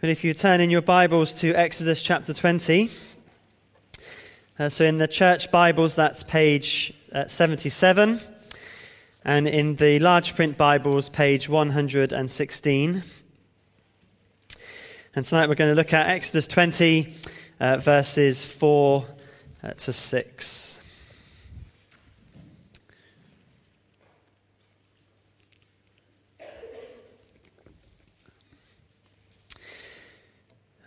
But if you turn in your Bibles to Exodus chapter 20, uh, so in the church Bibles, that's page uh, 77, and in the large print Bibles, page 116. And tonight we're going to look at Exodus 20, uh, verses 4 uh, to 6.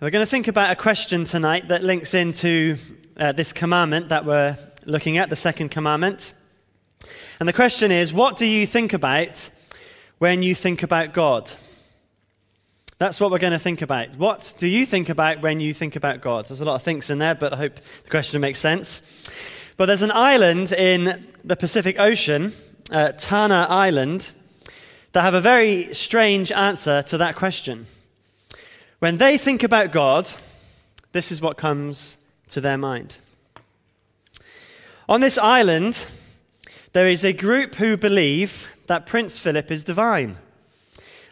We're going to think about a question tonight that links into uh, this commandment that we're looking at, the second commandment. And the question is what do you think about when you think about God? That's what we're going to think about. What do you think about when you think about God? There's a lot of thinks in there, but I hope the question makes sense. But there's an island in the Pacific Ocean, uh, Tanna Island, that have a very strange answer to that question. When they think about God, this is what comes to their mind. On this island, there is a group who believe that Prince Philip is divine.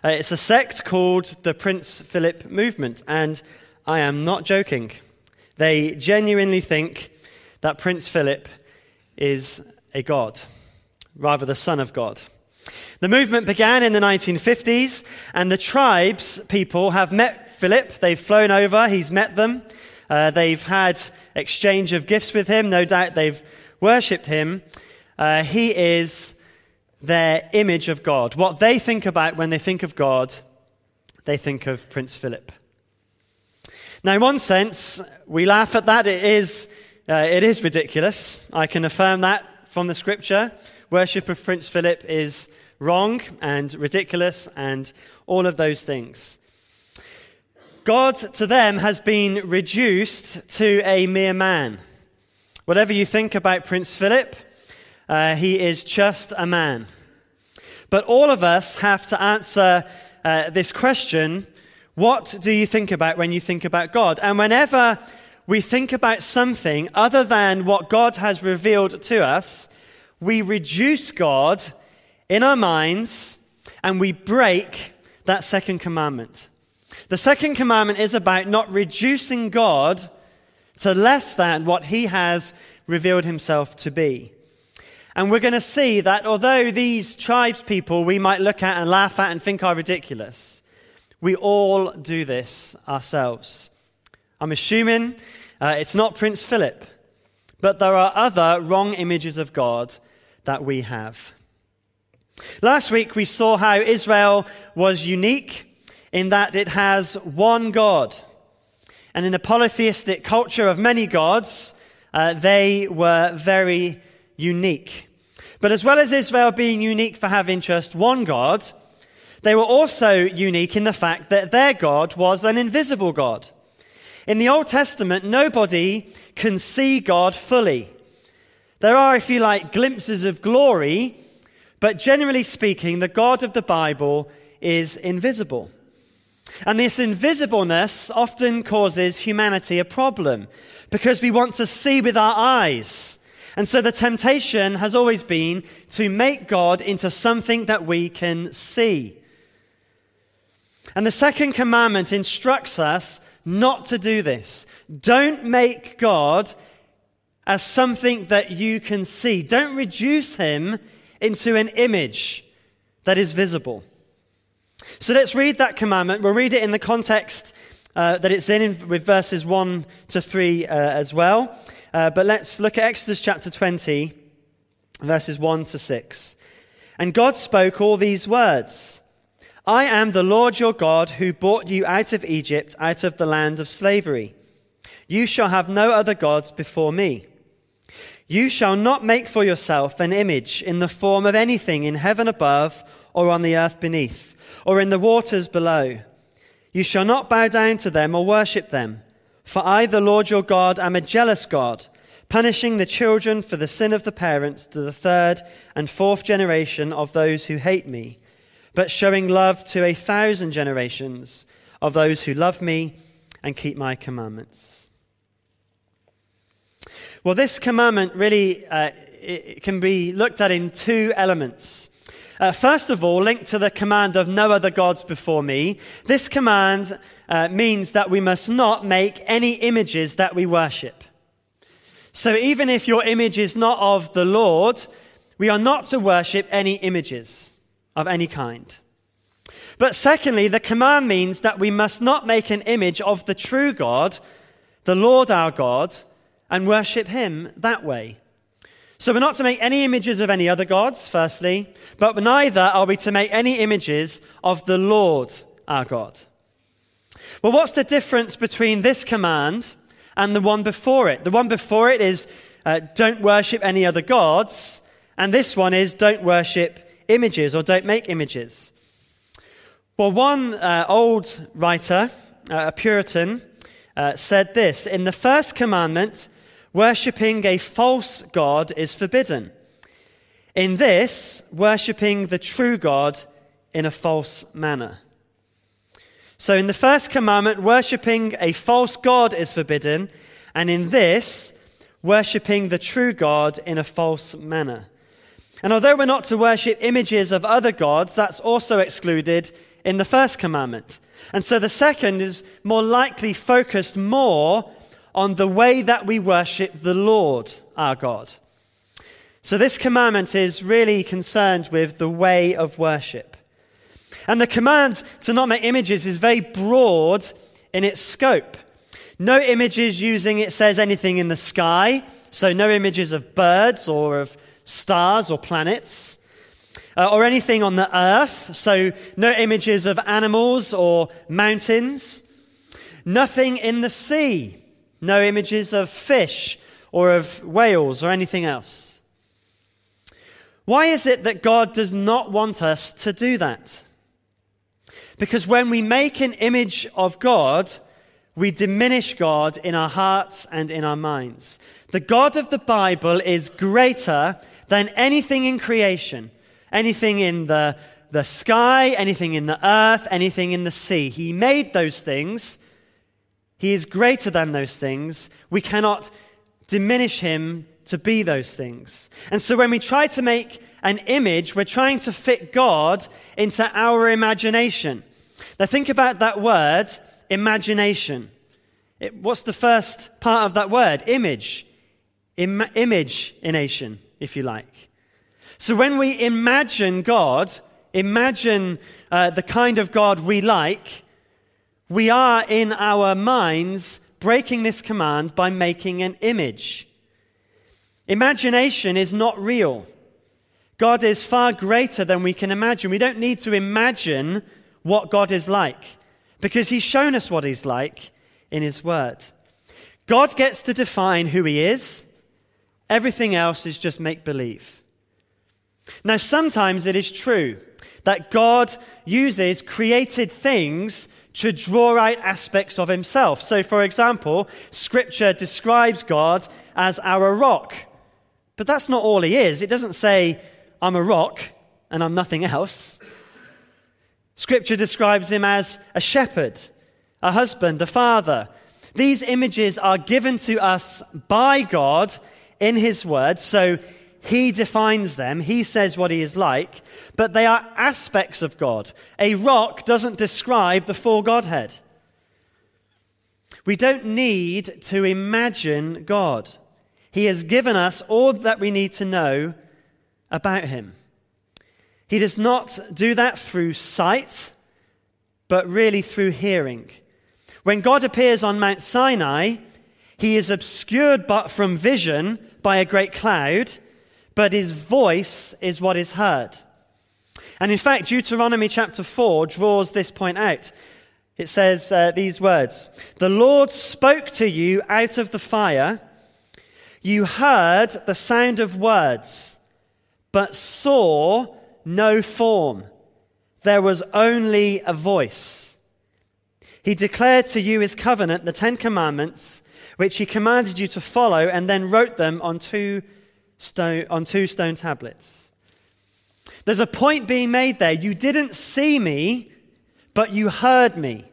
Uh, it's a sect called the Prince Philip Movement, and I am not joking. They genuinely think that Prince Philip is a god, rather, the son of God. The movement began in the 1950s, and the tribes people have met Philip. They've flown over, he's met them. Uh, they've had exchange of gifts with him. No doubt they've worshipped him. Uh, he is their image of God. What they think about when they think of God, they think of Prince Philip. Now, in one sense, we laugh at that. It is, uh, it is ridiculous. I can affirm that from the scripture. Worship of Prince Philip is wrong and ridiculous and all of those things. God to them has been reduced to a mere man. Whatever you think about Prince Philip, uh, he is just a man. But all of us have to answer uh, this question what do you think about when you think about God? And whenever we think about something other than what God has revealed to us, we reduce God in our minds and we break that second commandment. The second commandment is about not reducing God to less than what he has revealed himself to be. And we're going to see that although these tribes people we might look at and laugh at and think are ridiculous, we all do this ourselves. I'm assuming uh, it's not Prince Philip, but there are other wrong images of God that we have. Last week we saw how Israel was unique in that it has one God. And in a polytheistic culture of many gods, uh, they were very unique. But as well as Israel being unique for having just one God, they were also unique in the fact that their God was an invisible God. In the Old Testament, nobody can see God fully. There are, if you like, glimpses of glory, but generally speaking, the God of the Bible is invisible. And this invisibleness often causes humanity a problem because we want to see with our eyes. And so the temptation has always been to make God into something that we can see. And the second commandment instructs us not to do this. Don't make God as something that you can see. Don't reduce him into an image that is visible. So let's read that commandment. We'll read it in the context uh, that it's in, in, with verses 1 to 3 uh, as well. Uh, but let's look at Exodus chapter 20, verses 1 to 6. And God spoke all these words I am the Lord your God who brought you out of Egypt, out of the land of slavery. You shall have no other gods before me. You shall not make for yourself an image in the form of anything in heaven above or on the earth beneath or in the waters below. You shall not bow down to them or worship them. For I, the Lord your God, am a jealous God, punishing the children for the sin of the parents to the third and fourth generation of those who hate me, but showing love to a thousand generations of those who love me and keep my commandments. Well, this commandment really uh, can be looked at in two elements. Uh, first of all, linked to the command of no other gods before me, this command uh, means that we must not make any images that we worship. So even if your image is not of the Lord, we are not to worship any images of any kind. But secondly, the command means that we must not make an image of the true God, the Lord our God, and worship him that way. So we're not to make any images of any other gods, firstly, but neither are we to make any images of the Lord our God. Well, what's the difference between this command and the one before it? The one before it is uh, don't worship any other gods, and this one is don't worship images or don't make images. Well, one uh, old writer, uh, a Puritan, uh, said this In the first commandment, worshipping a false God is forbidden. In this, worshipping the true God in a false manner. So, in the first commandment, worshipping a false God is forbidden, and in this, worshipping the true God in a false manner. And although we're not to worship images of other gods, that's also excluded in the first commandment. And so the second is more likely focused more on the way that we worship the Lord our God. So this commandment is really concerned with the way of worship. And the command to not make images is very broad in its scope. No images using, it says, anything in the sky. So no images of birds or of stars or planets. Uh, or anything on the earth. So no images of animals or mountains. Nothing in the sea. No images of fish or of whales or anything else. Why is it that God does not want us to do that? Because when we make an image of God, we diminish God in our hearts and in our minds. The God of the Bible is greater than anything in creation, anything in the, the sky, anything in the earth, anything in the sea. He made those things he is greater than those things. We cannot diminish him to be those things. And so when we try to make an image, we're trying to fit God into our imagination. Now think about that word, imagination. It, what's the first part of that word? Image. Im- imagination, if you like. So when we imagine God, imagine uh, the kind of God we like, we are in our minds breaking this command by making an image. Imagination is not real. God is far greater than we can imagine. We don't need to imagine what God is like because He's shown us what He's like in His Word. God gets to define who He is, everything else is just make believe. Now, sometimes it is true that God uses created things to draw out aspects of himself. So, for example, Scripture describes God as our rock. But that's not all he is. It doesn't say, I'm a rock and I'm nothing else. Scripture describes him as a shepherd, a husband, a father. These images are given to us by God in his word. So he defines them, He says what He is like, but they are aspects of God. A rock doesn't describe the full Godhead. We don't need to imagine God. He has given us all that we need to know about Him. He does not do that through sight, but really through hearing. When God appears on Mount Sinai, he is obscured but from vision by a great cloud but his voice is what is heard. And in fact, Deuteronomy chapter 4 draws this point out. It says uh, these words The Lord spoke to you out of the fire. You heard the sound of words, but saw no form. There was only a voice. He declared to you his covenant, the Ten Commandments, which he commanded you to follow, and then wrote them on two stone, on two stone tablets. There's a point being made there. You didn't see me, but you heard me.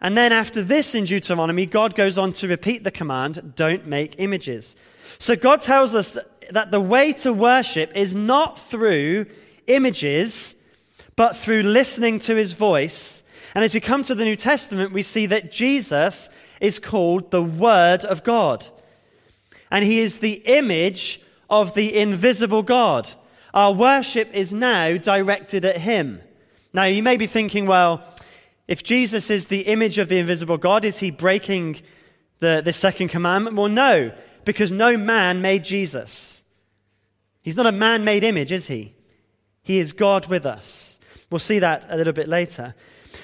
And then after this in Deuteronomy, God goes on to repeat the command don't make images. So God tells us that the way to worship is not through images, but through listening to his voice. And as we come to the New Testament, we see that Jesus is called the Word of God. And he is the image of the invisible God. Our worship is now directed at him. Now, you may be thinking, well, if Jesus is the image of the invisible God, is he breaking the, the second commandment? Well, no, because no man made Jesus. He's not a man made image, is he? He is God with us. We'll see that a little bit later.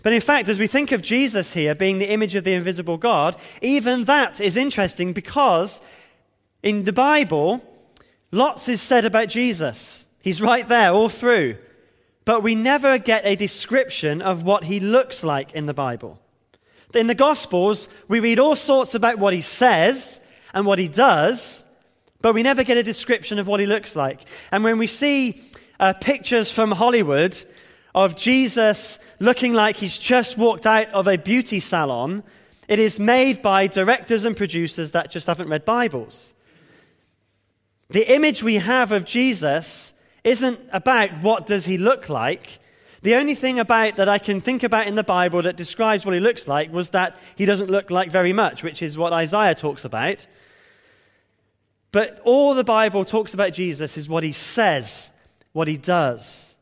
But in fact, as we think of Jesus here being the image of the invisible God, even that is interesting because in the Bible, lots is said about Jesus. He's right there all through. But we never get a description of what he looks like in the Bible. In the Gospels, we read all sorts about what he says and what he does, but we never get a description of what he looks like. And when we see uh, pictures from Hollywood of Jesus looking like he's just walked out of a beauty salon, it is made by directors and producers that just haven't read Bibles. The image we have of Jesus isn't about what does he look like. The only thing about that I can think about in the Bible that describes what he looks like was that he doesn't look like very much, which is what Isaiah talks about. But all the Bible talks about Jesus is what he says, what he does.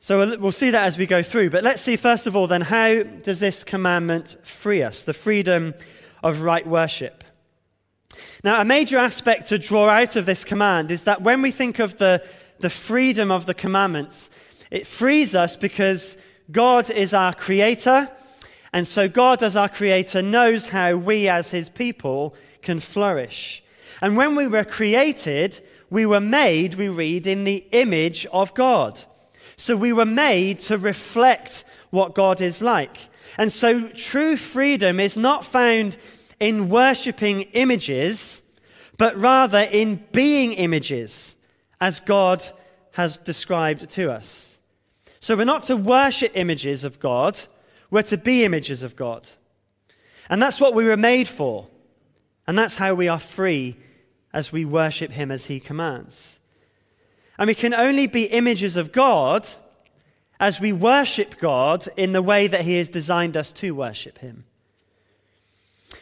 So we'll see that as we go through. But let's see, first of all, then, how does this commandment free us? The freedom of right worship. Now, a major aspect to draw out of this command is that when we think of the, the freedom of the commandments, it frees us because God is our creator and so God, as our creator, knows how we, as his people, can flourish. And when we were created, we were made, we read, in the image of God. So we were made to reflect what God is like. And so true freedom is not found in worshipping images, but rather in being images, as God has described to us. So we're not to worship images of God, we're to be images of God. And that's what we were made for. And that's how we are free as we worship Him as He commands. And we can only be images of God as we worship God in the way that He has designed us to worship Him.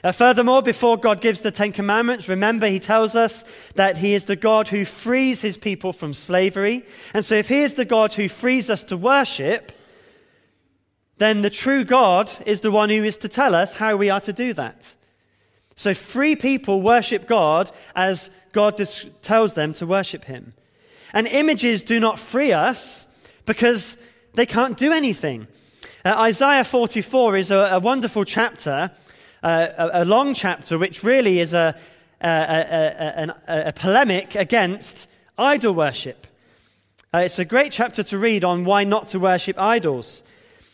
Uh, furthermore, before God gives the Ten Commandments, remember He tells us that He is the God who frees His people from slavery. And so, if He is the God who frees us to worship, then the true God is the one who is to tell us how we are to do that. So free people worship God as God tells them to worship Him. And images do not free us because they can't do anything. Uh, Isaiah 44 is a, a wonderful chapter, a, a, long chapter, which really is a, a, a polemic against idol worship. Uh, it's a great chapter to read on why not to worship idols.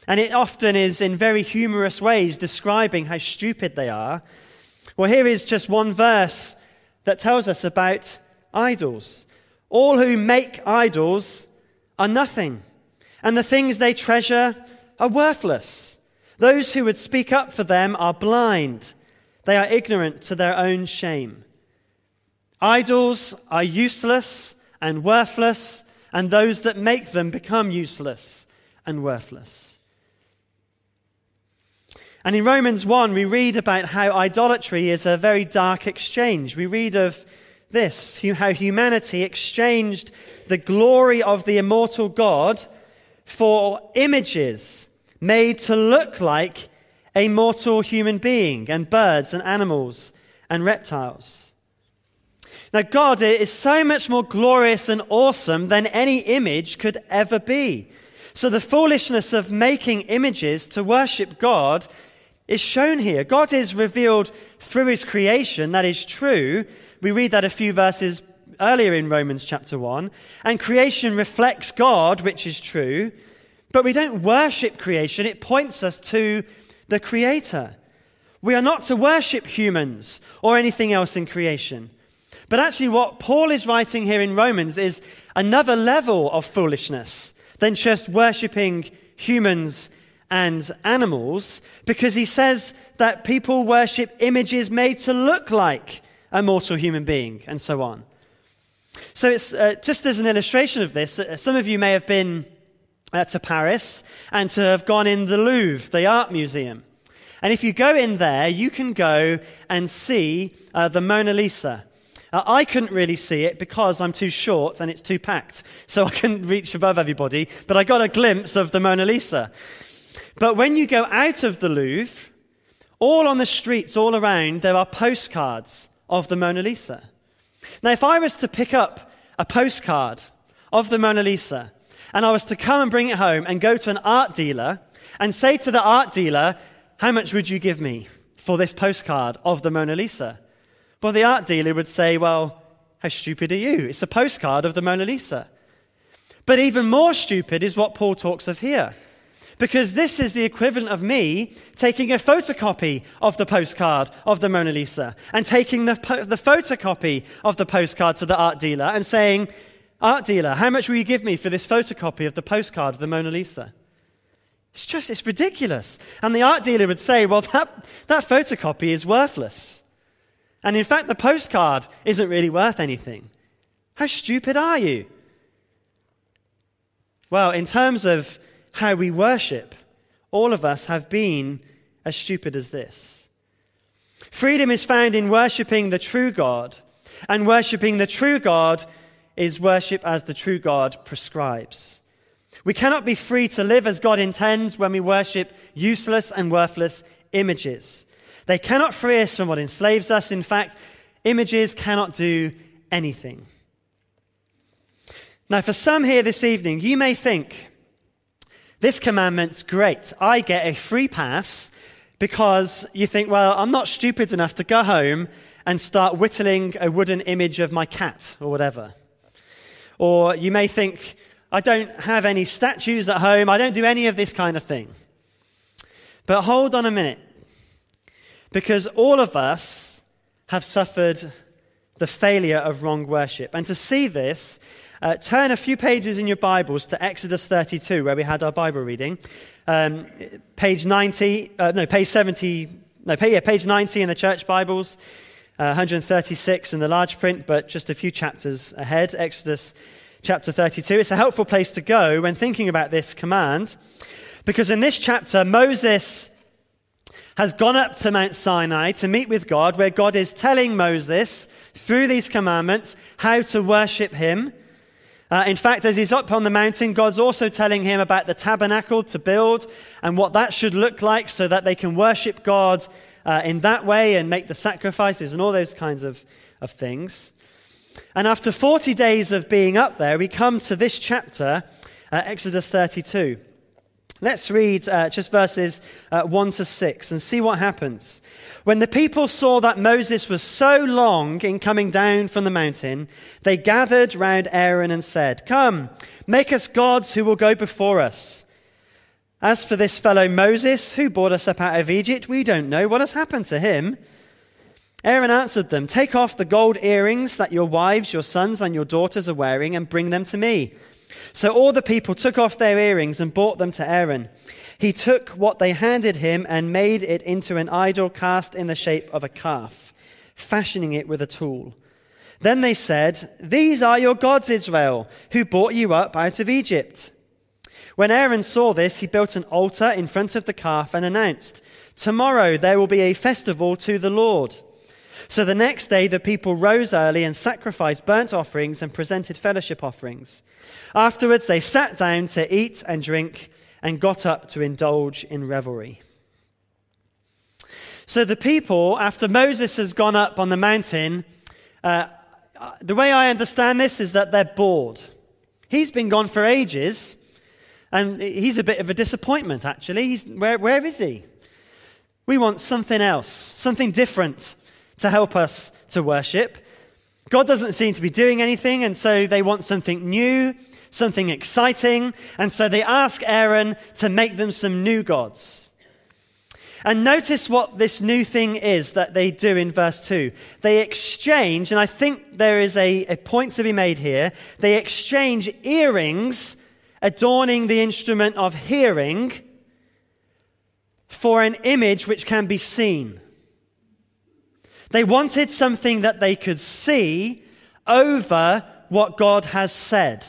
And it often is in very humorous ways describing how stupid they are. Well, here is just one verse that tells us about idols. All who make idols are nothing, and the things they treasure are worthless. Those who would speak up for them are blind, they are ignorant to their own shame. Idols are useless and worthless, and those that make them become useless and worthless. And in Romans 1, we read about how idolatry is a very dark exchange. We read of this how humanity exchanged the glory of the immortal God for images made to look like a mortal human being and birds and animals and reptiles. Now, God is so much more glorious and awesome than any image could ever be. So, the foolishness of making images to worship God is shown here. God is revealed through his creation, that is true. We read that a few verses earlier in Romans chapter 1. And creation reflects God, which is true. But we don't worship creation, it points us to the Creator. We are not to worship humans or anything else in creation. But actually, what Paul is writing here in Romans is another level of foolishness than just worshipping humans and animals because he says that people worship images made to look like a mortal human being, and so on. So, it's uh, just as an illustration of this, uh, some of you may have been uh, to Paris and to have gone in the Louvre, the art museum. And if you go in there, you can go and see uh, the Mona Lisa. Uh, I couldn't really see it because I'm too short and it's too packed, so I couldn't reach above everybody, but I got a glimpse of the Mona Lisa. But when you go out of the Louvre, all on the streets, all around, there are postcards of the Mona Lisa. Now, if I was to pick up a postcard of the Mona Lisa and I was to come and bring it home and go to an art dealer and say to the art dealer, How much would you give me for this postcard of the Mona Lisa? Well, the art dealer would say, Well, how stupid are you? It's a postcard of the Mona Lisa. But even more stupid is what Paul talks of here. Because this is the equivalent of me taking a photocopy of the postcard of the Mona Lisa and taking the, the photocopy of the postcard to the art dealer and saying, Art dealer, how much will you give me for this photocopy of the postcard of the Mona Lisa? It's just, it's ridiculous. And the art dealer would say, well, that, that photocopy is worthless. And in fact, the postcard isn't really worth anything. How stupid are you? Well, in terms of how we worship, all of us have been as stupid as this. Freedom is found in worshipping the true God, and worshipping the true God is worship as the true God prescribes. We cannot be free to live as God intends when we worship useless and worthless images. They cannot free us from what enslaves us. In fact, images cannot do anything. Now, for some here this evening, you may think, this commandment's great. I get a free pass because you think, well, I'm not stupid enough to go home and start whittling a wooden image of my cat or whatever. Or you may think, I don't have any statues at home, I don't do any of this kind of thing. But hold on a minute, because all of us have suffered the failure of wrong worship. And to see this, uh, turn a few pages in your Bibles to Exodus 32, where we had our Bible reading. Um, page 90, uh, no, page 70, no, yeah, page 90 in the church Bibles, uh, 136 in the large print, but just a few chapters ahead, Exodus chapter 32. It's a helpful place to go when thinking about this command, because in this chapter, Moses has gone up to Mount Sinai to meet with God, where God is telling Moses, through these commandments, how to worship him uh, in fact, as he's up on the mountain, God's also telling him about the tabernacle to build and what that should look like so that they can worship God uh, in that way and make the sacrifices and all those kinds of, of things. And after 40 days of being up there, we come to this chapter, uh, Exodus 32. Let's read uh, just verses uh, 1 to 6 and see what happens. When the people saw that Moses was so long in coming down from the mountain, they gathered round Aaron and said, Come, make us gods who will go before us. As for this fellow Moses, who brought us up out of Egypt, we don't know what has happened to him. Aaron answered them, Take off the gold earrings that your wives, your sons, and your daughters are wearing and bring them to me. So all the people took off their earrings and brought them to Aaron. He took what they handed him and made it into an idol cast in the shape of a calf, fashioning it with a tool. Then they said, These are your gods, Israel, who brought you up out of Egypt. When Aaron saw this, he built an altar in front of the calf and announced, Tomorrow there will be a festival to the Lord. So the next day, the people rose early and sacrificed burnt offerings and presented fellowship offerings. Afterwards, they sat down to eat and drink and got up to indulge in revelry. So the people, after Moses has gone up on the mountain, uh, the way I understand this is that they're bored. He's been gone for ages, and he's a bit of a disappointment, actually. He's, where, where is he? We want something else, something different to help us to worship. God doesn't seem to be doing anything, and so they want something new, something exciting, and so they ask Aaron to make them some new gods. And notice what this new thing is that they do in verse 2. They exchange, and I think there is a, a point to be made here, they exchange earrings adorning the instrument of hearing for an image which can be seen. They wanted something that they could see over what God has said.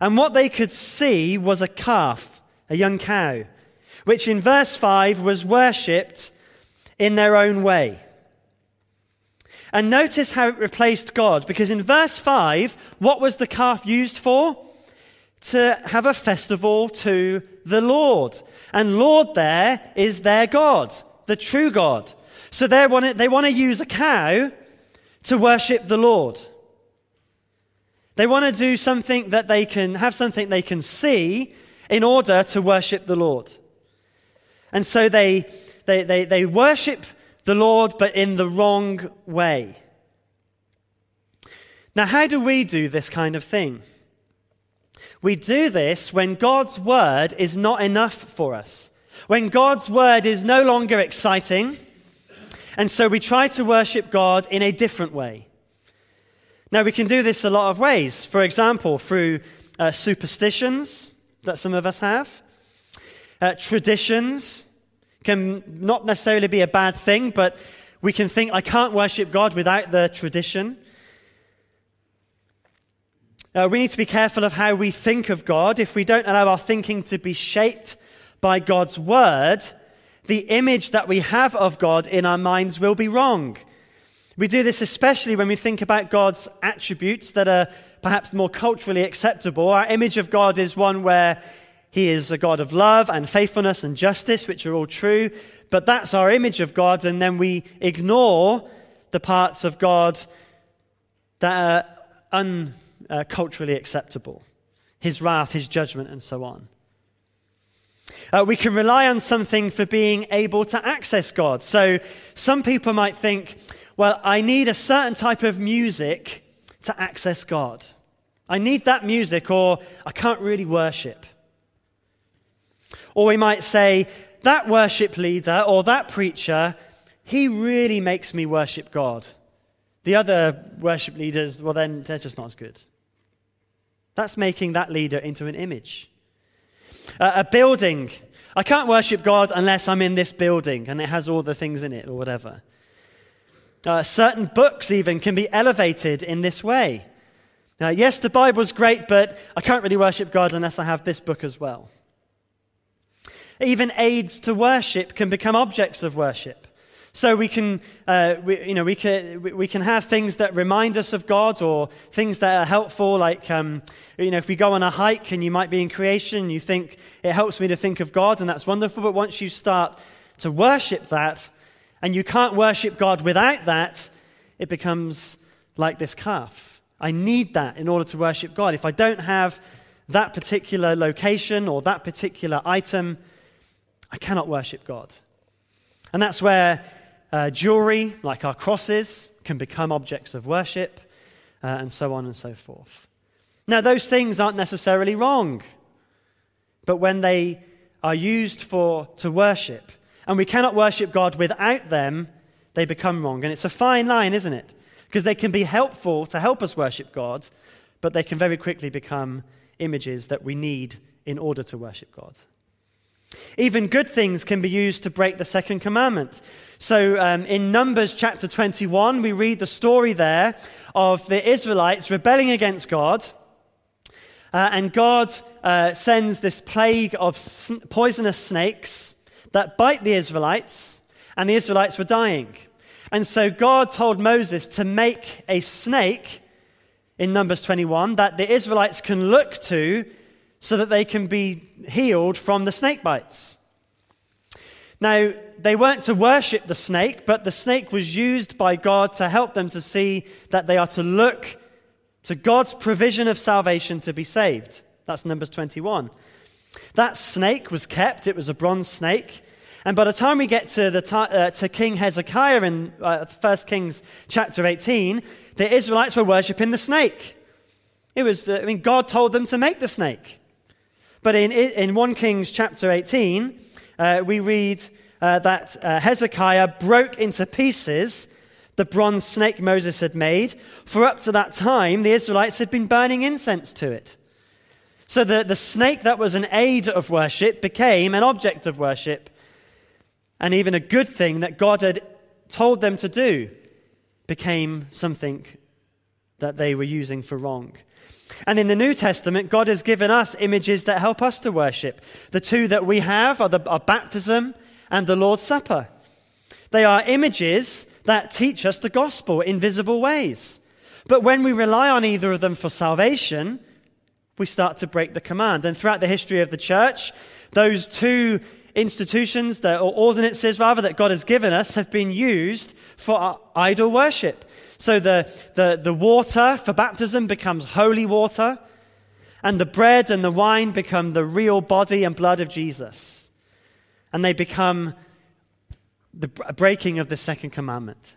And what they could see was a calf, a young cow, which in verse 5 was worshipped in their own way. And notice how it replaced God, because in verse 5, what was the calf used for? To have a festival to the Lord. And Lord there is their God, the true God. So they want they want to use a cow to worship the Lord. They want to do something that they can have something they can see in order to worship the Lord. And so they, they, they, they worship the Lord, but in the wrong way. Now, how do we do this kind of thing? We do this when God's word is not enough for us, when God's word is no longer exciting, and so we try to worship God in a different way. Now, we can do this a lot of ways. For example, through uh, superstitions that some of us have, uh, traditions can not necessarily be a bad thing, but we can think, I can't worship God without the tradition. Uh, we need to be careful of how we think of God. If we don't allow our thinking to be shaped by God's word, the image that we have of God in our minds will be wrong. We do this especially when we think about God's attributes that are perhaps more culturally acceptable. Our image of God is one where He is a God of love and faithfulness and justice, which are all true, but that's our image of God, and then we ignore the parts of God that are unculturally acceptable His wrath, His judgment, and so on. Uh, we can rely on something for being able to access God. So some people might think, well, I need a certain type of music to access God. I need that music, or I can't really worship. Or we might say, that worship leader or that preacher, he really makes me worship God. The other worship leaders, well, then they're just not as good. That's making that leader into an image. Uh, a building. I can't worship God unless I'm in this building and it has all the things in it or whatever. Uh, certain books, even, can be elevated in this way. Uh, yes, the Bible's great, but I can't really worship God unless I have this book as well. Even aids to worship can become objects of worship. So we can, uh, we, you know, we can, we can have things that remind us of God or things that are helpful, like, um, you know, if we go on a hike and you might be in creation, you think, it helps me to think of God, and that's wonderful. But once you start to worship that, and you can't worship God without that, it becomes like this calf. I need that in order to worship God. If I don't have that particular location or that particular item, I cannot worship God. And that's where uh, jewelry, like our crosses, can become objects of worship, uh, and so on and so forth. Now, those things aren't necessarily wrong, but when they are used for to worship, and we cannot worship God without them, they become wrong. And it's a fine line, isn't it? Because they can be helpful to help us worship God, but they can very quickly become images that we need in order to worship God. Even good things can be used to break the second commandment. So um, in Numbers chapter 21, we read the story there of the Israelites rebelling against God. Uh, and God uh, sends this plague of sn- poisonous snakes that bite the Israelites, and the Israelites were dying. And so God told Moses to make a snake in Numbers 21 that the Israelites can look to so that they can be healed from the snake bites. Now, they weren't to worship the snake, but the snake was used by God to help them to see that they are to look to God's provision of salvation to be saved. That's Numbers 21. That snake was kept, it was a bronze snake. And by the time we get to, the uh, to King Hezekiah in uh, 1 Kings chapter 18, the Israelites were worshipping the snake. It was, uh, I mean, God told them to make the snake. But in, in 1 Kings chapter 18, uh, we read uh, that uh, Hezekiah broke into pieces the bronze snake Moses had made, for up to that time, the Israelites had been burning incense to it. So the, the snake that was an aid of worship became an object of worship, and even a good thing that God had told them to do became something that they were using for wrong. And in the New Testament, God has given us images that help us to worship. The two that we have are, the, are baptism and the Lord's Supper. They are images that teach us the gospel in visible ways. But when we rely on either of them for salvation, we start to break the command. And throughout the history of the church, those two institutions, or ordinances rather, that God has given us have been used for uh, idol worship. So the, the, the water for baptism becomes holy water, and the bread and the wine become the real body and blood of Jesus. And they become the breaking of the second commandment.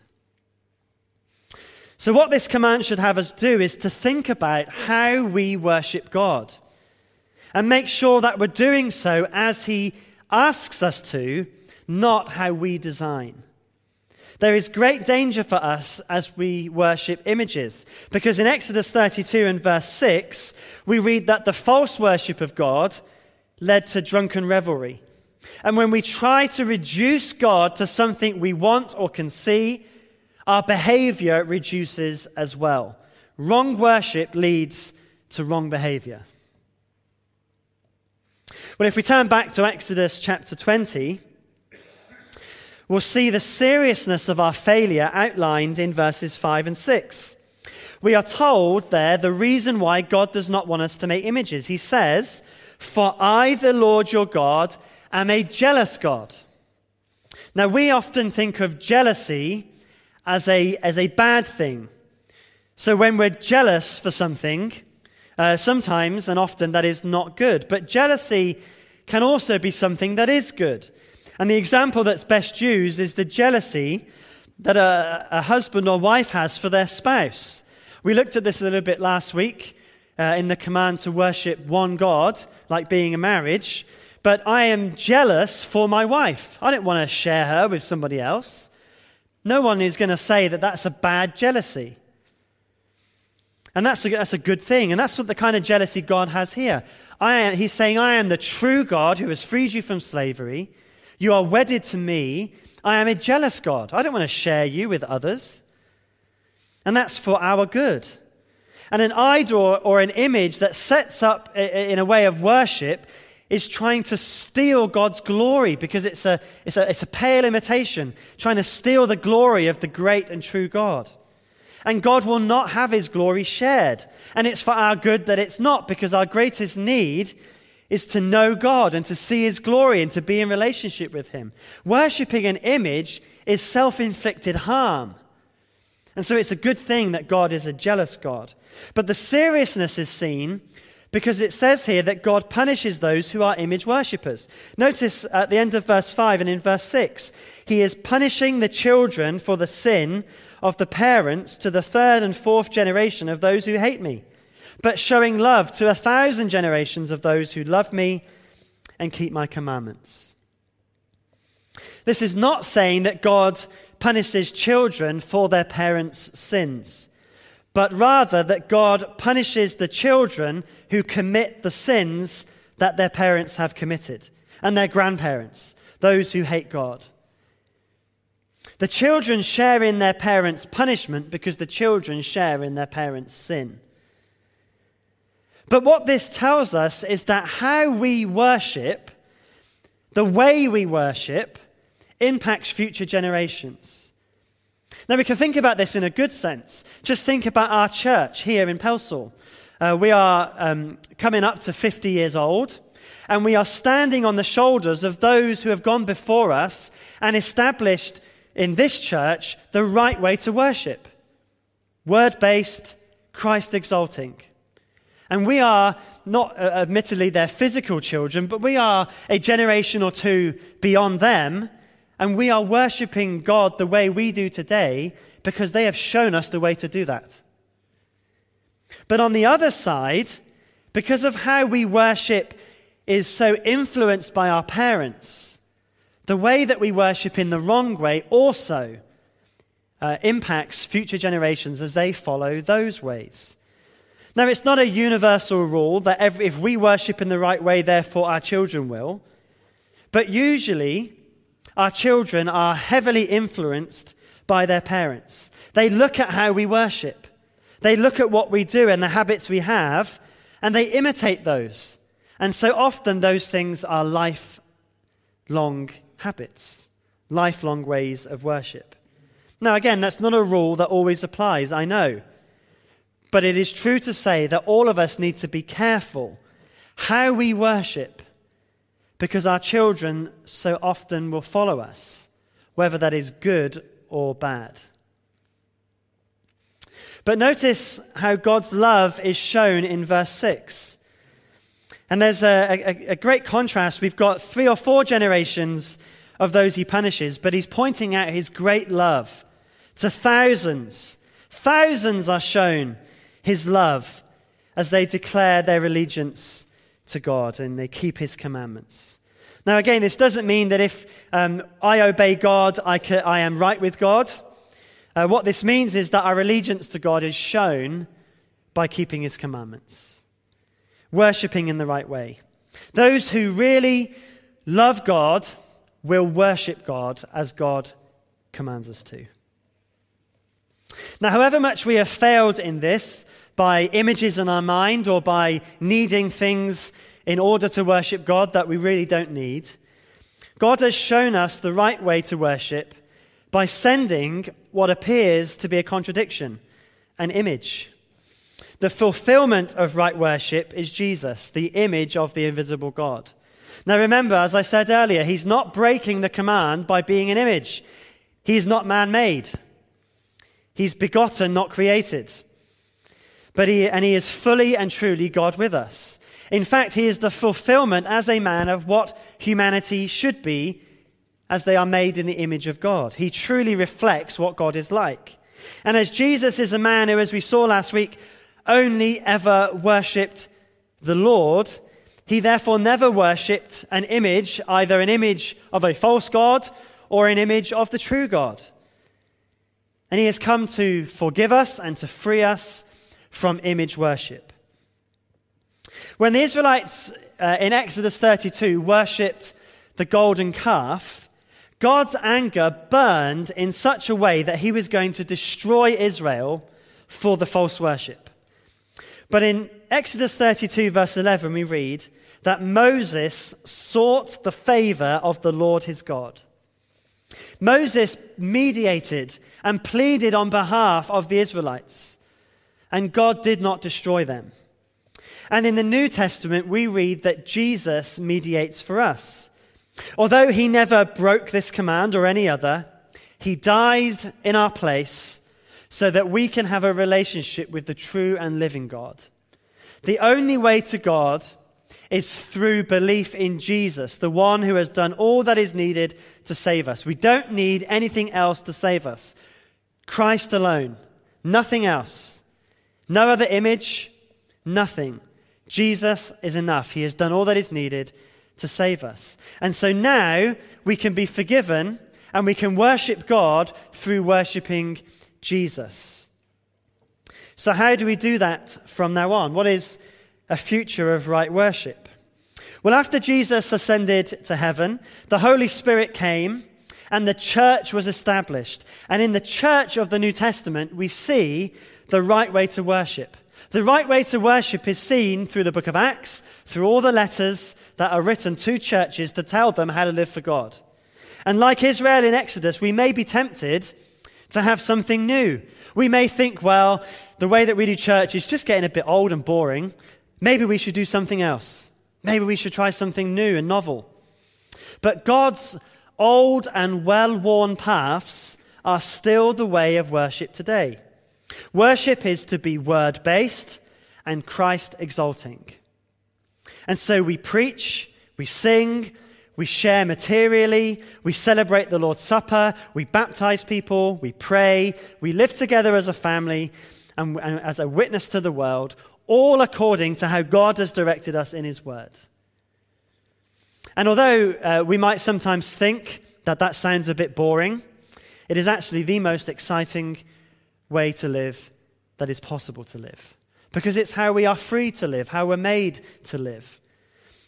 So, what this command should have us do is to think about how we worship God and make sure that we're doing so as He asks us to, not how we design. There is great danger for us as we worship images, because in Exodus 32 and verse 6, we read that the false worship of God led to drunken revelry. And when we try to reduce God to something we want or can see, our behavior reduces as well. Wrong worship leads to wrong behavior. Well, if we turn back to Exodus chapter 20, we'll see the seriousness of our failure outlined in verses 5 and 6. We are told there the reason why God does not want us to make images. He says, For I, the Lord your God, am a jealous God. Now, we often think of jealousy as a, as a bad thing. So when we're jealous for something, uh, sometimes and often that is not good. But jealousy can also be something that is good. And the example that's best used is the jealousy that a, a husband or wife has for their spouse. We looked at this a little bit last week uh, in the command to worship one God, like being a marriage. But I am jealous for my wife. I don't want to share her with somebody else. No one is going to say that that's a bad jealousy. And that's a, that's a good thing. And that's what the kind of jealousy God has here. I he's saying, I am the true God who has freed you from slavery. You are wedded to me. I am a jealous God. I don't want to share you with others. And that's for our good. And an idol or an image that sets up in a way of worship is trying to steal God's glory because it's a, it's, a, it's a pale imitation, trying to steal the glory of the great and true God. And God will not have his glory shared. And it's for our good that it's not, because our greatest need is to know God and to see his glory and to be in relationship with him. Worshipping an image is self inflicted harm. And so it's a good thing that God is a jealous God. But the seriousness is seen because it says here that God punishes those who are image worshippers. Notice at the end of verse 5 and in verse 6, he is punishing the children for the sin of the parents to the third and fourth generation of those who hate me, but showing love to a thousand generations of those who love me and keep my commandments. This is not saying that God punishes children for their parents' sins but rather that God punishes the children who commit the sins that their parents have committed and their grandparents, those who hate God. The children share in their parents' punishment because the children share in their parents' sin. But what this tells us is that how we worship, the way we worship, impacts future generations. Now, we can think about this in a good sense. Just think about our church here in Pelsall. Uh, we are um, coming up to 50 years old, and we are standing on the shoulders of those who have gone before us and established in this church the right way to worship word based, Christ exalting. And we are not, uh, admittedly, their physical children, but we are a generation or two beyond them and we are worshiping God the way we do today because they have shown us the way to do that. But on the other side, because of how we worship is so influenced by our parents, the way that we worship in the wrong way also uh, impacts future generations as they follow those ways. Now, it's not a universal rule that every, if we worship in the right way, therefore our children will. But usually, our children are heavily influenced by their parents. They look at how we worship. They look at what we do and the habits we have, and they imitate those. And so often those things are lifelong habits, lifelong ways of worship. Now, again, that's not a rule that always applies, I know. But it is true to say that all of us need to be careful how we worship because our children so often will follow us, whether that is good or bad. But notice how God's love is shown in verse 6. And there's a, a, a, great contrast. We've got three or four generations of those he punishes, but he's pointing out his great love to thousands. Thousands are shown his love as they declare their allegiance to God and they keep his commandments. Now, again, this doesn't mean that if um, I obey God, I, I, am right with God. Uh, what this means is that our allegiance to God is shown by keeping his commandments, worshipping in the right way. Those who really love God will worship God as God commands us to. Now, however much we have failed in this by images in our mind or by needing things in order to worship God that we really don't need, God has shown us the right way to worship by sending what appears to be a contradiction, an image. The fulfillment of right worship is Jesus, the image of the invisible God. Now remember, as I said earlier, he's not breaking the command by being an image. He's not man made. He's begotten, not created. But he, and he is fully and truly God with us. In fact, he is the fulfillment as a man of what humanity should be as they are made in the image of God. He truly reflects what God is like. And as Jesus is a man who, as we saw last week, only ever worshipped the Lord, he therefore never worshipped an image, either an image of a false God or an image of the true God. And he has come to forgive us and to free us from image worship. When the Israelites uh, in Exodus 32 worshipped the golden calf, God's anger burned in such a way that he was going to destroy Israel for the false worship. But in Exodus 32, verse 11, we read that Moses sought the favor of the Lord his God. Moses mediated and pleaded on behalf of the Israelites, and God did not destroy them. And in the New Testament, we read that Jesus mediates for us. Although he never broke this command or any other, he died in our place so that we can have a relationship with the true and living God. The only way to God is through belief in Jesus, the one who has done all that is needed to save us. We don't need anything else to save us. Christ alone, nothing else. No other image, nothing. Jesus is enough. He has done all that is needed to save us. And so now we can be forgiven and we can worship God through worshiping Jesus. So, how do we do that from now on? What is a future of right worship? Well, after Jesus ascended to heaven, the Holy Spirit came and the church was established. And in the church of the New Testament, we see the right way to worship. The right way to worship is seen through the book of Acts, through all the letters that are written to churches to tell them how to live for God. And like Israel in Exodus, we may be tempted to have something new. We may think, well, the way that we do church is just getting a bit old and boring. Maybe we should do something else. Maybe we should try something new and novel. But God's old and well worn paths are still the way of worship today. Worship is to be word based and Christ exalting. And so we preach, we sing, we share materially, we celebrate the Lord's Supper, we baptize people, we pray, we live together as a family and, and as a witness to the world, all according to how God has directed us in His Word. And although uh, we might sometimes think that that sounds a bit boring, it is actually the most exciting way to live that is possible to live. Because it's how we are free to live, how we're made to live.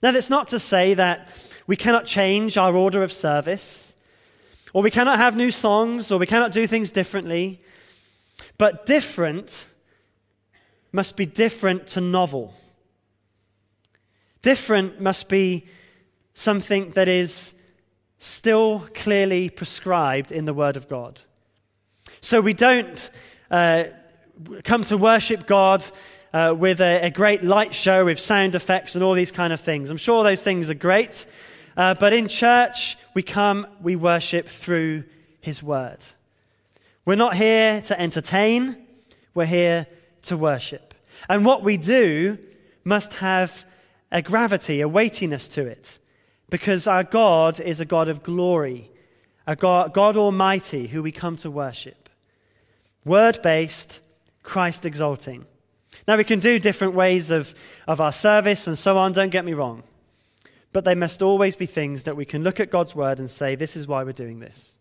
Now, that's not to say that we cannot change our order of service. or we cannot have new songs, or we cannot do things differently. But different must be different to novel. Different must be something that is still clearly prescribed in the Word of God. So we don't uh, come to worship God uh, with a, a, great light show with sound effects and all these kind of things. I'm sure those things are great, uh, but in church, we come, we worship through His Word. We're not here to entertain, we're here to worship. And what we do must have a gravity, a weightiness to it, because our God is a God of glory, a God, God Almighty who we come to worship. Word based, Christ exalting. Now, we can do different ways of, of our service and so on, don't get me wrong. But they must always be things that we can look at God's word and say, this is why we're doing this.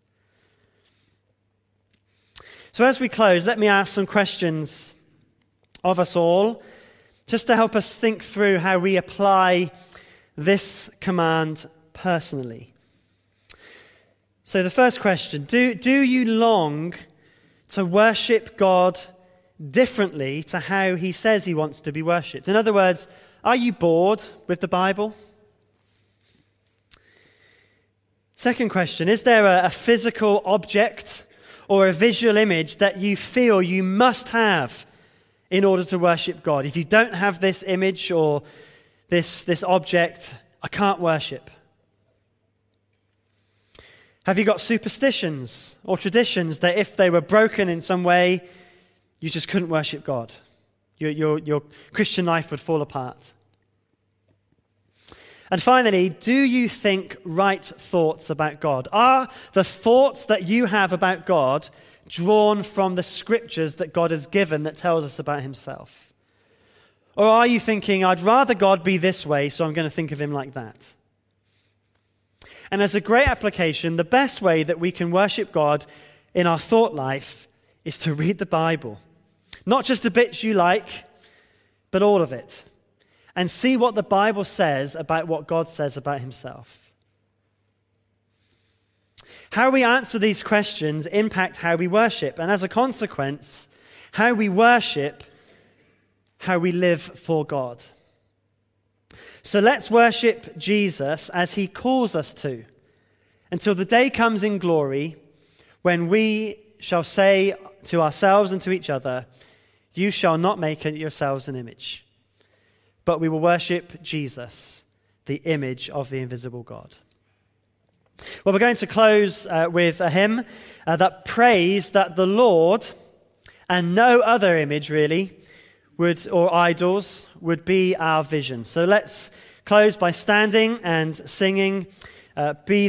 So, as we close, let me ask some questions of us all, just to help us think through how we apply this command personally. So, the first question do, do you long to worship God differently to how he says he wants to be worshipped? In other words, are you bored with the Bible? Second question Is there a, a physical object or a visual image that you feel you must have in order to worship God? If you don't have this image or this, this object, I can't worship. Have you got superstitions or traditions that if they were broken in some way, you just couldn't worship God? Your, your, your Christian life would fall apart. And finally, do you think right thoughts about God? Are the thoughts that you have about God drawn from the scriptures that God has given that tells us about himself? Or are you thinking, I'd rather God be this way, so I'm going to think of him like that? And as a great application, the best way that we can worship God in our thought life is to read the Bible. Not just the bits you like, but all of it and see what the Bible says about what God says about himself. How we answer these questions impact how we worship, and as a consequence, how we worship, how we live for God. So let's worship Jesus as he calls us to until the day comes in glory when we shall say to ourselves and to each other, You shall not make yourselves an image but we will worship Jesus, the image of the invisible God. Well, we're going to close uh, with a hymn uh, that prays that the Lord and no other image really would or idols would be our vision. So let's close by standing and singing uh, be